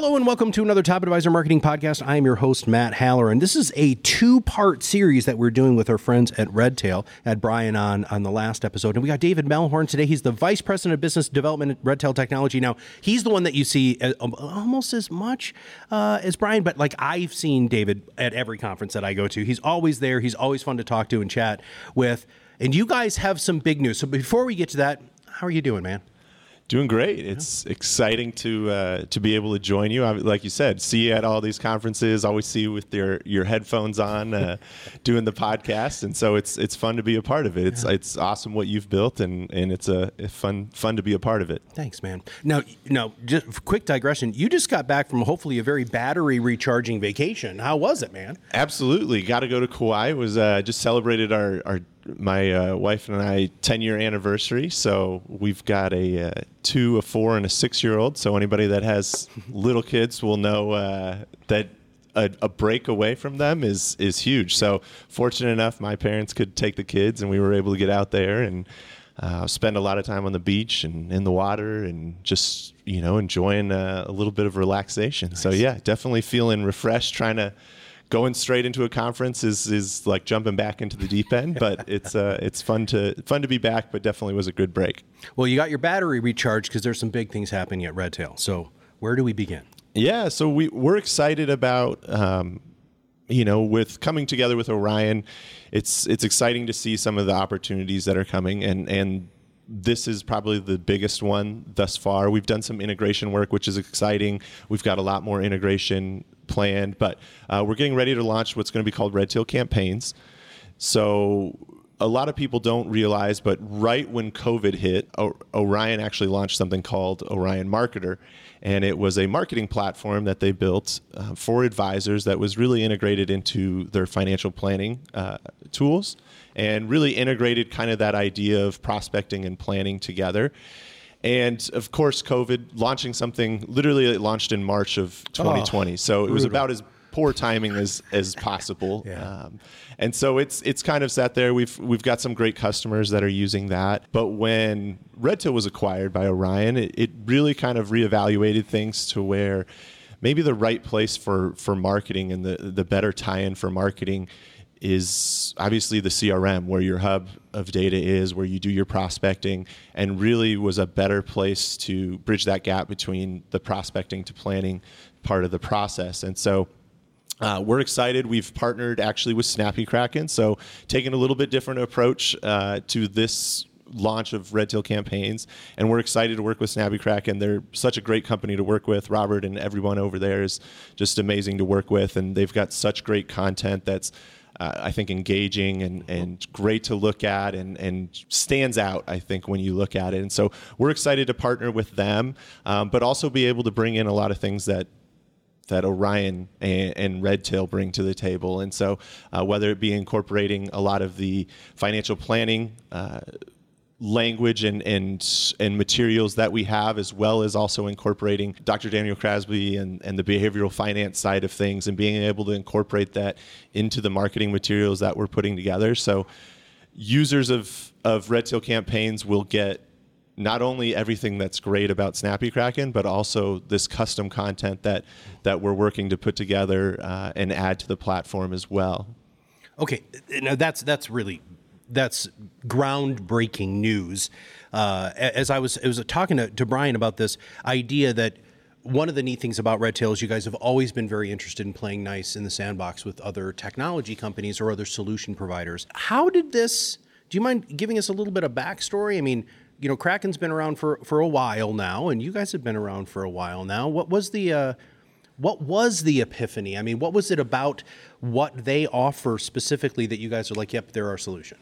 Hello and welcome to another Top Advisor Marketing Podcast. I am your host, Matt Halloran. This is a two part series that we're doing with our friends at Redtail. Had Brian on on the last episode, and we got David Melhorn today. He's the Vice President of Business Development at Redtail Technology. Now, he's the one that you see uh, um, almost as much uh, as Brian, but like I've seen David at every conference that I go to. He's always there, he's always fun to talk to and chat with. And you guys have some big news. So before we get to that, how are you doing, man? Doing great. It's yeah. exciting to uh, to be able to join you. I, like you said, see you at all these conferences. Always see you with your your headphones on, uh, doing the podcast, and so it's it's fun to be a part of it. It's yeah. it's awesome what you've built, and and it's a fun fun to be a part of it. Thanks, man. Now, now, just quick digression. You just got back from hopefully a very battery recharging vacation. How was it, man? Absolutely. Got to go to Kauai. Was uh, just celebrated our our my uh, wife and I 10 year anniversary. So we've got a uh, two, a four, and a six year old. So anybody that has little kids will know uh, that a, a, break away from them is is huge. So fortunate enough, my parents could take the kids, and we were able to get out there and uh, spend a lot of time on the beach and in the water, and just you know enjoying uh, a little bit of relaxation. Nice. So yeah, definitely feeling refreshed, trying to going straight into a conference is is like jumping back into the deep end. But it's uh, it's fun to fun to be back. But definitely was a good break. Well, you got your battery recharged because there's some big things happening at Redtail. So where do we begin? Yeah, so we we're excited about. Um, you know, with coming together with Orion, it's it's exciting to see some of the opportunities that are coming, and and this is probably the biggest one thus far. We've done some integration work, which is exciting. We've got a lot more integration planned, but uh, we're getting ready to launch what's going to be called Redtail Campaigns. So a lot of people don't realize, but right when COVID hit, o- Orion actually launched something called Orion Marketer. And it was a marketing platform that they built uh, for advisors that was really integrated into their financial planning uh, tools and really integrated kind of that idea of prospecting and planning together. And of course, COVID launching something literally it launched in March of 2020. Oh, so it was about as poor timing as as possible. yeah. Um, and so it's it's kind of sat there. We've we've got some great customers that are using that. But when Redtail was acquired by Orion, it, it really kind of reevaluated things to where maybe the right place for for marketing and the the better tie-in for marketing is obviously the CRM, where your hub of data is, where you do your prospecting, and really was a better place to bridge that gap between the prospecting to planning part of the process. And so uh, we're excited. We've partnered actually with Snappy Kraken, so taking a little bit different approach uh, to this launch of Redtail campaigns, and we're excited to work with Snappy Kraken. They're such a great company to work with. Robert and everyone over there is just amazing to work with, and they've got such great content that's uh, I think engaging and, and great to look at and, and stands out, I think, when you look at it. And so we're excited to partner with them, um, but also be able to bring in a lot of things that that Orion and, and Redtail bring to the table. And so, uh, whether it be incorporating a lot of the financial planning uh, language and, and and materials that we have, as well as also incorporating Dr. Daniel Crosby and, and the behavioral finance side of things and being able to incorporate that into the marketing materials that we're putting together. So users of, of Redtail campaigns will get not only everything that's great about Snappy Kraken, but also this custom content that that we're working to put together uh, and add to the platform as well. Okay, now that's that's really that's groundbreaking news. Uh, as I was, I was talking to, to Brian about this idea that one of the neat things about Redtail is you guys have always been very interested in playing nice in the sandbox with other technology companies or other solution providers. How did this? Do you mind giving us a little bit of backstory? I mean, you know, Kraken's been around for for a while now, and you guys have been around for a while now. What was the uh, what was the epiphany? I mean, what was it about what they offer specifically that you guys are like, yep, they're our solution?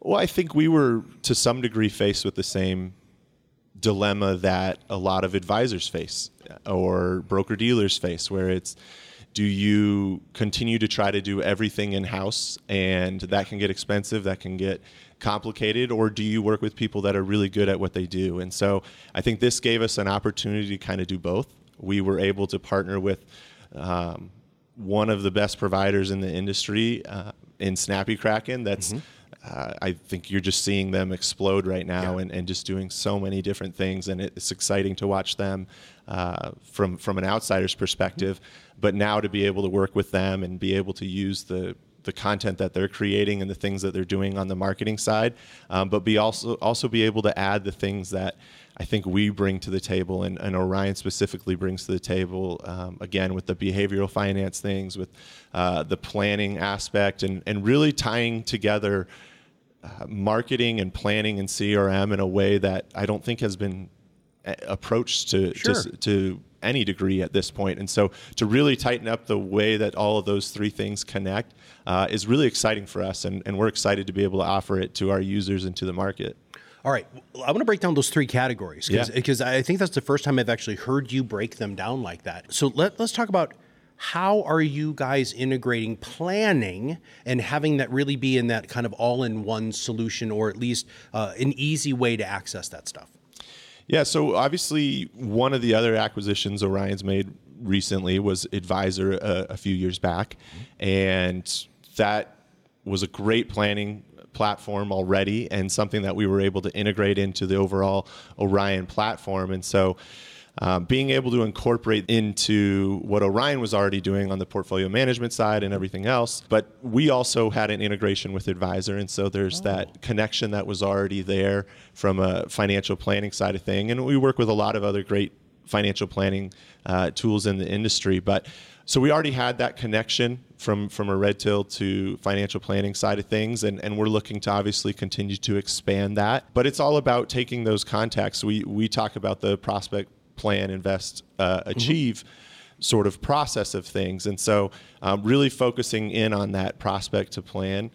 Well, I think we were to some degree faced with the same dilemma that a lot of advisors face uh, or broker dealers face, where it's do you continue to try to do everything in house and that can get expensive, that can get complicated, or do you work with people that are really good at what they do? And so I think this gave us an opportunity to kind of do both. We were able to partner with um, one of the best providers in the industry uh, in Snappy Kraken. That's mm-hmm. uh, I think you're just seeing them explode right now yeah. and, and just doing so many different things, and it's exciting to watch them uh, from from an outsider's perspective. Mm-hmm. But now to be able to work with them and be able to use the the content that they're creating and the things that they're doing on the marketing side, um, but be also also be able to add the things that I think we bring to the table, and, and Orion specifically brings to the table. Um, again, with the behavioral finance things, with uh, the planning aspect, and and really tying together uh, marketing and planning and CRM in a way that I don't think has been uh, approached to, sure. to, to any degree at this point. And so to really tighten up the way that all of those three things connect uh, is really exciting for us. And, and we're excited to be able to offer it to our users and to the market. All right, I want to break down those three categories because yeah. I think that's the first time I've actually heard you break them down like that. So let, let's talk about how are you guys integrating planning and having that really be in that kind of all-in-one solution or at least uh, an easy way to access that stuff yeah, so obviously one of the other acquisitions Orion's made recently was Advizr a, a few years back, and that was a great planning platform already and something that we were able to integrate into the overall Orion platform. And so um, being able to incorporate into what Orion was already doing on the portfolio management side and everything else. But we also had an integration with Advizr, and so there's oh. that connection that was already there from a financial planning side of thing. And we work with a lot of other great financial planning uh, tools in the industry, but so we already had that connection from from a red Redtail to financial planning side of things, and, and we're looking to obviously continue to expand that. But it's all about taking those contacts. We we talk about the prospect plan, invest, uh, mm-hmm. achieve. Mm-hmm. Sort of process of things, and so um, really focusing in on that prospect to plan,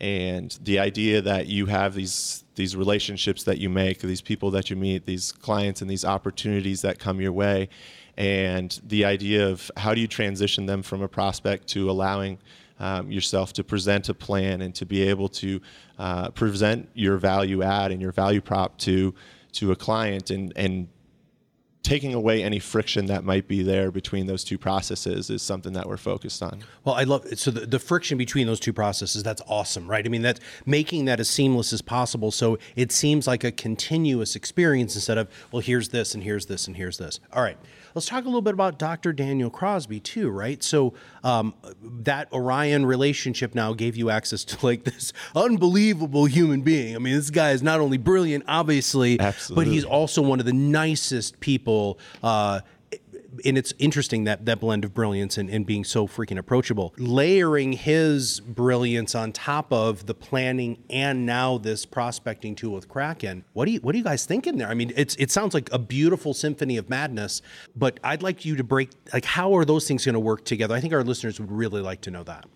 and the idea that you have these these relationships that you make, these people that you meet, these clients, and these opportunities that come your way, and the idea of how do you transition them from a prospect to allowing um, yourself to present a plan and to be able to uh, present your value add and your value prop to to a client and and taking away any friction that might be there between those two processes is something that we're focused on. Well, I love it. So the, the friction between those two processes, that's awesome, right? I mean, that's making that as seamless as possible. So it seems like a continuous experience instead of, well, here's this and here's this and here's this. All right. Let's talk a little bit about Dr. Daniel Crosby too, right? So um, that Orion relationship now gave you access to like this unbelievable human being. I mean, this guy is not only brilliant, obviously, Absolutely. but he's also one of the nicest people. Uh, and it's interesting that that blend of brilliance and, and being so freaking approachable. Layering his brilliance on top of the planning and now this prospecting tool with kraken what do you what are you guys thinking there? I mean it's it sounds like a beautiful symphony of madness but i'd like you to break like how are those things going to work together? I think our listeners would really like to know that.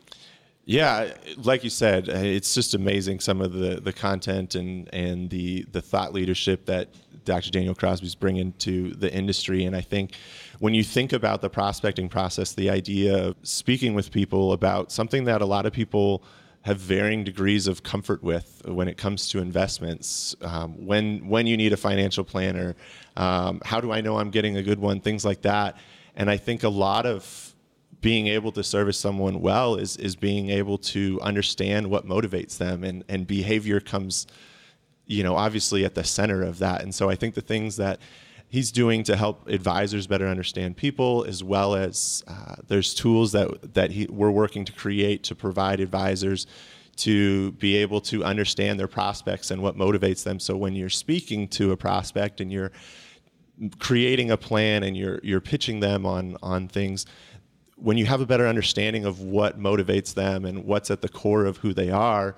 Yeah, like you said, it's just amazing some of the, the content and, and the the thought leadership that Dr. Daniel Crosby's bringing to the industry. And I think when you think about the prospecting process, the idea of speaking with people about something that a lot of people have varying degrees of comfort with when it comes to investments. Um, when when you need a financial planner, um, how do I know I'm getting a good one? Things like that. And I think a lot of being able to service someone well is is being able to understand what motivates them, and and behavior comes, you know, obviously at the center of that. And so I think the things that he's doing to help advisors better understand people, as well as uh, there's tools that that he, we're working to create to provide advisors to be able to understand their prospects and what motivates them. So when you're speaking to a prospect and you're creating a plan and you're you're pitching them on on things when you have a better understanding of what motivates them and what's at the core of who they are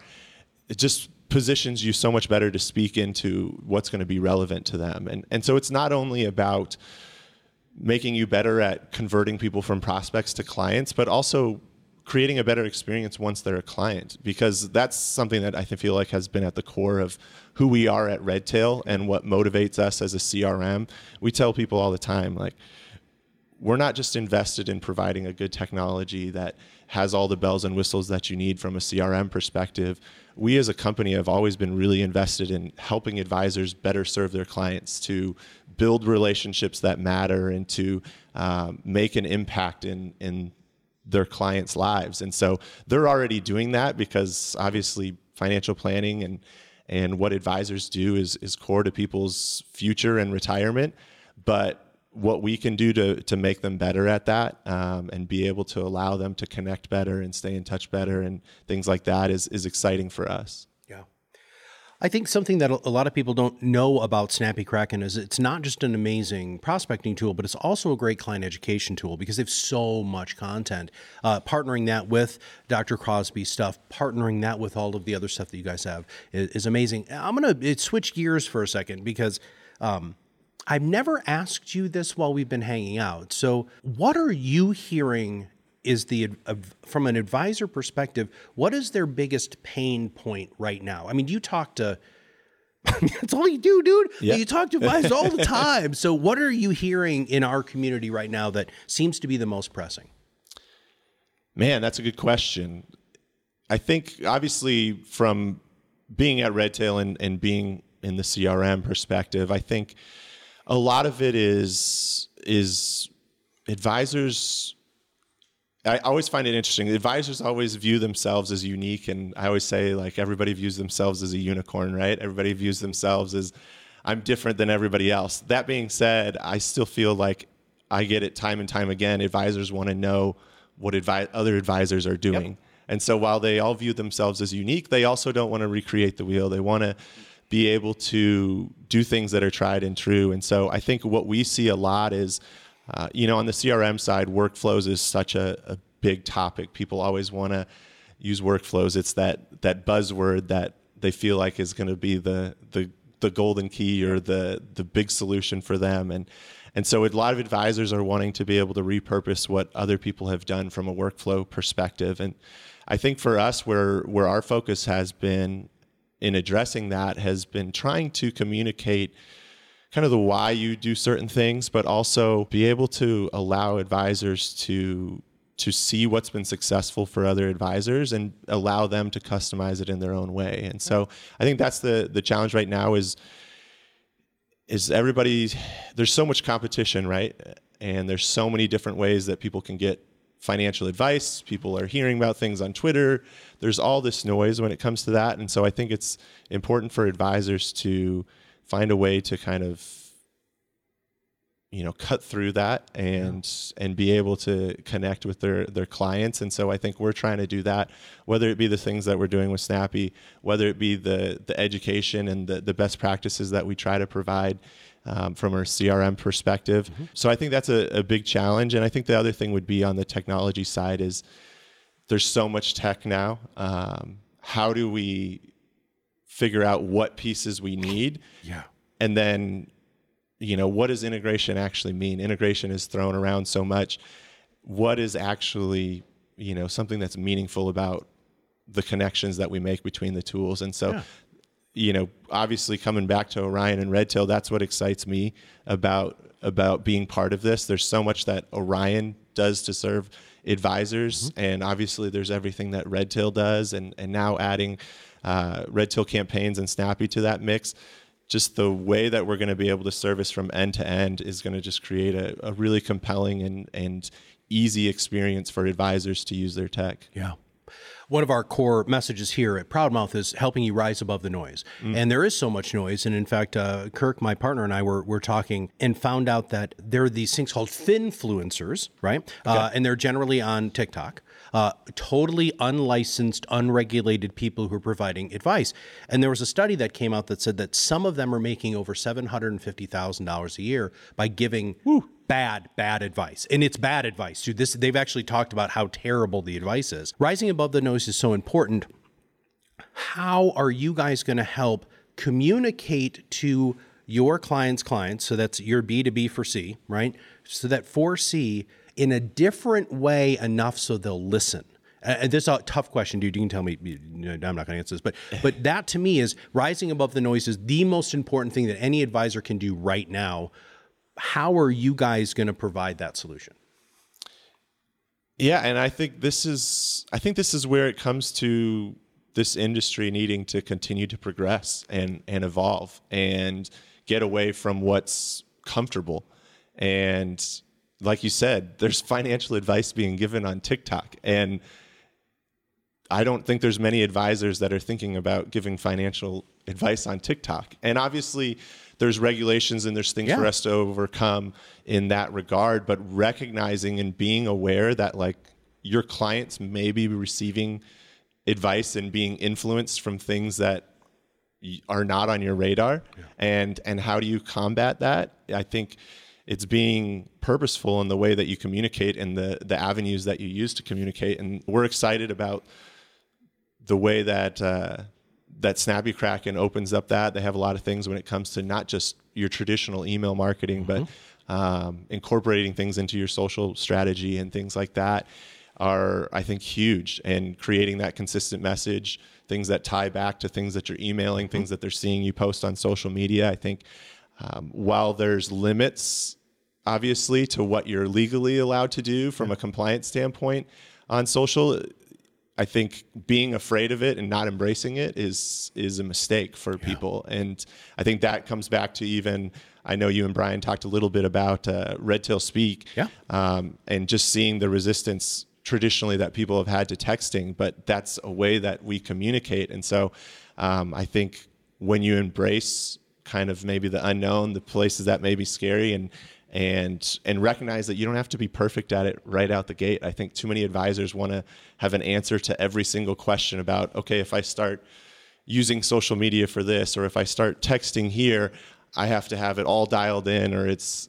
it just positions you so much better to speak into what's going to be relevant to them. And, and so it's not only about making you better at converting people from prospects to clients, but also creating a better experience once they're a client because that's something that I feel like has been at the core of who we are at Redtail and what motivates us as a CRM. We tell people all the time like we're not just invested in providing a good technology that has all the bells and whistles that you need from a CRM perspective. We as a company have always been really invested in helping advisors better serve their clients to build relationships that matter and to um, make an impact in in their clients' lives. And so they're already doing that because obviously financial planning and and what advisors do is is core to people's future and retirement. But what we can do to to make them better at that um, and be able to allow them to connect better and stay in touch better and things like that is is exciting for us. Yeah, I think something that a lot of people don't know about Snappy Kraken is it's not just an amazing prospecting tool, but it's also a great client education tool because they have so much content. Uh, partnering that with Dr. Crosby stuff, partnering that with all of the other stuff that you guys have is, is amazing. I'm going to switch gears for a second because. Um, I've never asked you this while we've been hanging out. So, what are you hearing is the uh, from an advisor perspective, what is their biggest pain point right now? I mean, you talk to that's all you do, dude. Yeah. You talk to advisors all the time. So, what are you hearing in our community right now that seems to be the most pressing? Man, that's a good question. I think obviously from being at Redtail and, and being in the CRM perspective, I think a lot of it is is advisors I always find it interesting. Advisors always view themselves as unique, and I always say like everybody views themselves as a unicorn, right? Everybody views themselves as I'm different than everybody else. That being said, I still feel like I get it time and time again. Advisors want to know what advi- other advisors are doing, yep. and so while they all view themselves as unique, they also don't want to recreate the wheel. They want to be able to do things that are tried and true. And so I think what we see a lot is uh, you know, on the CRM side, workflows is such a, a big topic. People always want to use workflows. It's that that buzzword that they feel like is going to be the the the golden key or the the big solution for them. And and so a lot of advisors are wanting to be able to repurpose what other people have done from a workflow perspective. And I think for us, where where our focus has been in addressing that has been trying to communicate kind of the why you do certain things, but also be able to allow advisors to to see what's been successful for other advisors and allow them to customize it in their own way. And so I think that's the the challenge right now is is everybody there's so much competition, right? And there's so many different ways that people can get financial advice. People are hearing about things on Twitter. There's all this noise when it comes to that. And so I think it's important for advisors to find a way to kind of you know cut through that and yeah. and be able to connect with their their clients and so i think we're trying to do that whether it be the things that we're doing with snappy whether it be the the education and the, the best practices that we try to provide um, from our crm perspective mm-hmm. so i think that's a, a big challenge and i think the other thing would be on the technology side is there's so much tech now um, how do we figure out what pieces we need. Yeah. And then, you know, what does integration actually mean? Integration is thrown around so much. What is actually, you know, something that's meaningful about the connections that we make between the tools? And so, yeah. You know, obviously coming back to Orion and Redtail, that's what excites me about about being part of this. There's so much that Orion does to serve advisors, mm-hmm. and obviously there's everything that Redtail does, and and now adding uh, Redtail campaigns and Snappy to that mix, just the way that we're going to be able to service from end to end is going to just create a, a really compelling and, and easy experience for advisors to use their tech. Yeah one of our core messages here at Proudmouth is helping you rise above the noise. Mm. And there is so much noise. And in fact, uh, Kirk, my partner, and I were, were talking and found out that there are these things called finfluencers, right? Okay. Uh, and they're generally on TikTok uh, totally unlicensed, unregulated people who are providing advice. And there was a study that came out that said that some of them are making over $750,000 a year by giving Woo. bad, bad advice. And it's bad advice. Dude, this, they've actually talked about how terrible the advice is. Rising above the noise is so important. How are you guys going to help communicate to your client's clients? So that's your B2B for C, right? So that for C in a different way enough so they'll listen. And this is a tough question, dude. You can tell me. I'm not going to answer this, but but that to me is rising above the noise is the most important thing that any advisor can do right now. How are you guys going to provide that solution? Yeah, and I think this is I think this is where it comes to this industry needing to continue to progress and and evolve and get away from what's comfortable. And like you said, there's financial advice being given on TikTok and I don't think there's many advisors that are thinking about giving financial advice on TikTok. And obviously, there's regulations and there's things yeah. for us to overcome in that regard, but recognizing and being aware that like your clients may be receiving advice and being influenced from things that are not on your radar yeah. and and how do you combat that i think it's being purposeful in the way that you communicate and the the avenues that you use to communicate and we're excited about the way that uh, that Snappy Kraken opens up that they have a lot of things when it comes to not just your traditional email marketing mm-hmm. but um, incorporating things into your social strategy and things like that are, I think, huge. And creating that consistent message, things that tie back to things that you're emailing, things that they're seeing you post on social media. I think um, while there's limits, obviously, to what you're legally allowed to do from a compliance standpoint on social, I think being afraid of it and not embracing it is is a mistake for yeah. people, and I think that comes back to even I know you and Brian talked a little bit about uh, Redtail Speak, yeah, um, and just seeing the resistance traditionally that people have had to texting, but that's a way that we communicate. And so um, I think when you embrace kind of maybe the unknown, the places that may be scary, and and and recognize that you don't have to be perfect at it right out the gate. I think too many advisors want to have an answer to every single question about okay, if I start using social media for this, or if I start texting here, I have to have it all dialed in, or it's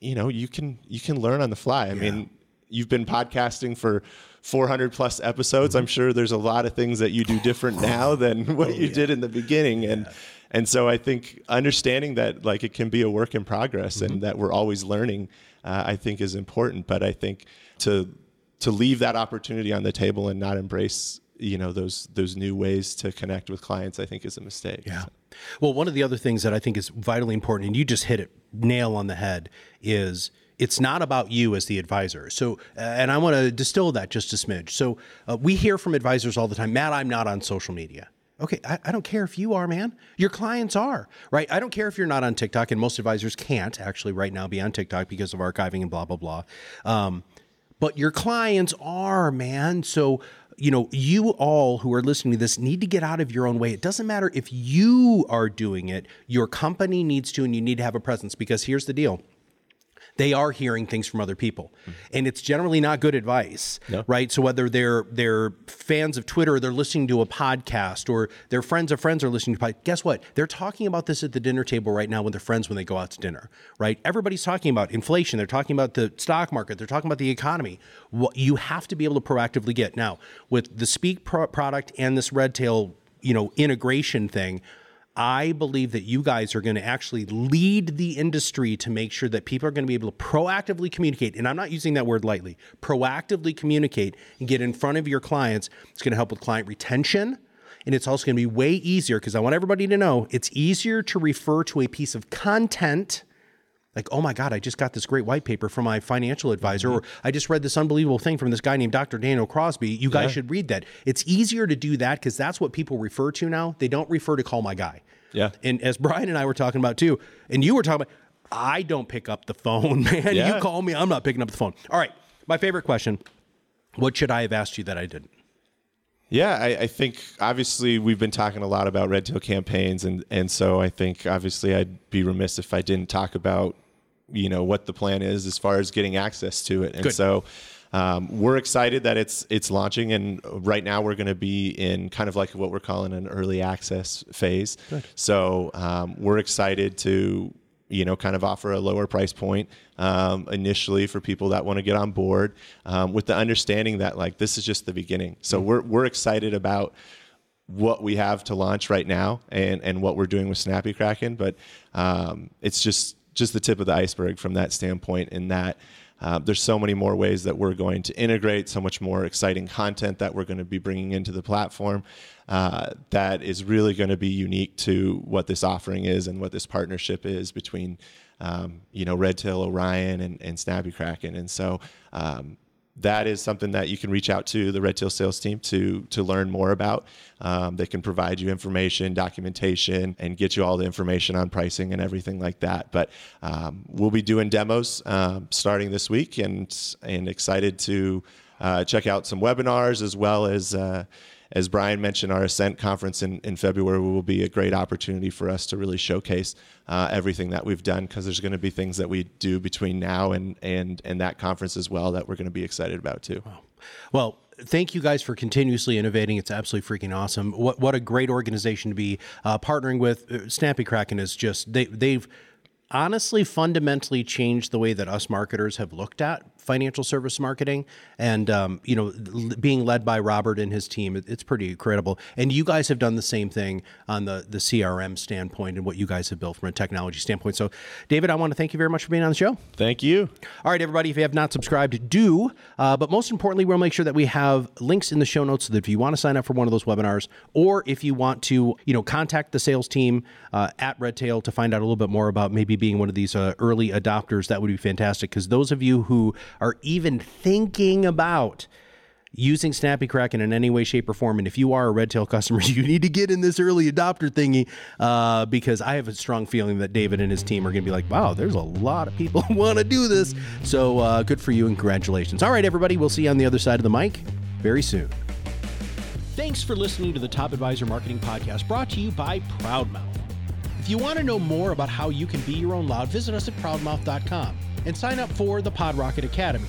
you know you can you can learn on the fly. I yeah. mean you've been podcasting for 400 plus episodes. Mm-hmm. I'm sure there's a lot of things that you do different now than what oh, you did in the beginning. And and so I think understanding that like it can be a work in progress mm-hmm. and that we're always learning, uh, I think is important. But I think to to leave that opportunity on the table and not embrace you know those those new ways to connect with clients i think is a mistake yeah well one of the other things that i think is vitally important and you just hit it nail on the head is it's not about you as the advisor. So, uh, and I want to distill that just a smidge. So, uh, we hear from advisors all the time, Matt, I'm not on social media. Okay, I, I, don't care if you are, man. Your clients are, right? I don't care if you're not on TikTok, and most advisors can't actually right now be on TikTok because of archiving and blah, blah, blah. Um, but your clients are, man. So, you know, you all who are listening to this need to get out of your own way. It doesn't matter if you are doing it, your company needs to, and you need to have a presence because here's the deal they are hearing things from other people, mm-hmm. and it's generally not good advice, no. right? So whether they're they're fans of Twitter, or they're listening to a podcast, or their friends of friends are listening to, podcast, guess what? They're talking about this at the dinner table right now with their friends when they go out to dinner, right? Everybody's talking about inflation. They're talking about the stock market. They're talking about the economy. What you have to be able to proactively get now with the Speak pro- product and this Redtail, you know, integration thing I believe that you guys are going to actually lead the industry to make sure that people are going to be able to proactively communicate. And I'm not using that word lightly proactively communicate and get in front of your clients. It's going to help with client retention. And it's also going to be way easier because I want everybody to know it's easier to refer to a piece of content like, oh my God, I just got this great white paper from my financial advisor, mm-hmm. or I just read this unbelievable thing from this guy named Dr. Daniel Crosby. You guys yeah. should read that. It's easier to do that because that's what people refer to now. They don't refer to call my guy. Yeah. And as Brian and I were talking about too, and you were talking about, I don't pick up the phone, man. Yeah. You call me, I'm not picking up the phone. All right. My favorite question What should I have asked you that I didn't? Yeah, I, I, think obviously we've been talking a lot about red tail campaigns, and and so I think obviously I'd be remiss if I didn't talk about you know what the plan is as far as getting access to it. And Good. so um, we're excited that it's it's launching, and right now we're going to be in kind of like what we're calling an early access phase. Good. So um, we're excited to you know kind of offer a lower price point um, initially for people that want to get on board, um, with the understanding that like this is just the beginning. So mm-hmm. we're we're excited about what we have to launch right now and and what we're doing with Snappy Kraken, but um, it's just just the tip of the iceberg from that standpoint in that uh, there's so many more ways that we're going to integrate, so much more exciting content that we're going to be bringing into the platform. Uh, that is really going to be unique to what this offering is and what this partnership is between um, you know Redtail Orion and, and Snappy Kraken. And so um, that is something that you can reach out to the Redtail sales team to to learn more about. Um, they can provide you information, documentation, and get you all the information on pricing and everything like that. But um, we'll be doing demos um, starting this week, and and excited to uh, check out some webinars as well as. Uh, as Brian mentioned, our Ascent conference in, in February will be a great opportunity for us to really showcase uh, everything that we've done because there's going to be things that we do between now and, and, and that conference as well that we're going to be excited about too. Wow. Well, thank you guys for continuously innovating. It's absolutely freaking awesome. What what a great organization to be uh, partnering with. Uh, Snappy Kraken is just they they've honestly fundamentally changed the way that us marketers have looked at financial service marketing. And um, you know being led by robert and his team it's pretty incredible. And you guys have done the same thing on the the crm standpoint and what you guys have built from a technology standpoint. So david i want to thank you very much for being on the show. Thank you. All right everybody if you have not subscribed do uh, but most importantly we'll make sure that we have links in the show notes so that if you want to sign up for one of those webinars or if you want to you know contact the sales team uh, at redtail to find out a little bit more about maybe being one of these uh, early adopters that would be fantastic. Because those of you who are even thinking about using Snappy Kraken in any way, shape, or form. And if you are a Redtail customer, you need to get in this early adopter thingy uh, because I have a strong feeling that David and his team are going to be like, wow, there's a lot of people who want to do this. So uh, good for you and congratulations. All right, everybody, we'll see you on the other side of the mic very soon. Thanks for listening to the Top Advisor Marketing Podcast brought to you by Proudmouth. If you want to know more about how you can be your own loud, visit us at proudmouth.com and sign up for the PodRocket Academy.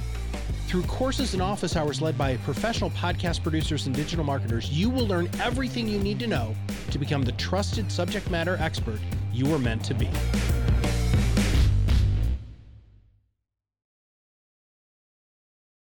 Through courses and office hours led by professional podcast producers and digital marketers, you will learn everything you need to know to become the trusted subject matter expert you were meant to be.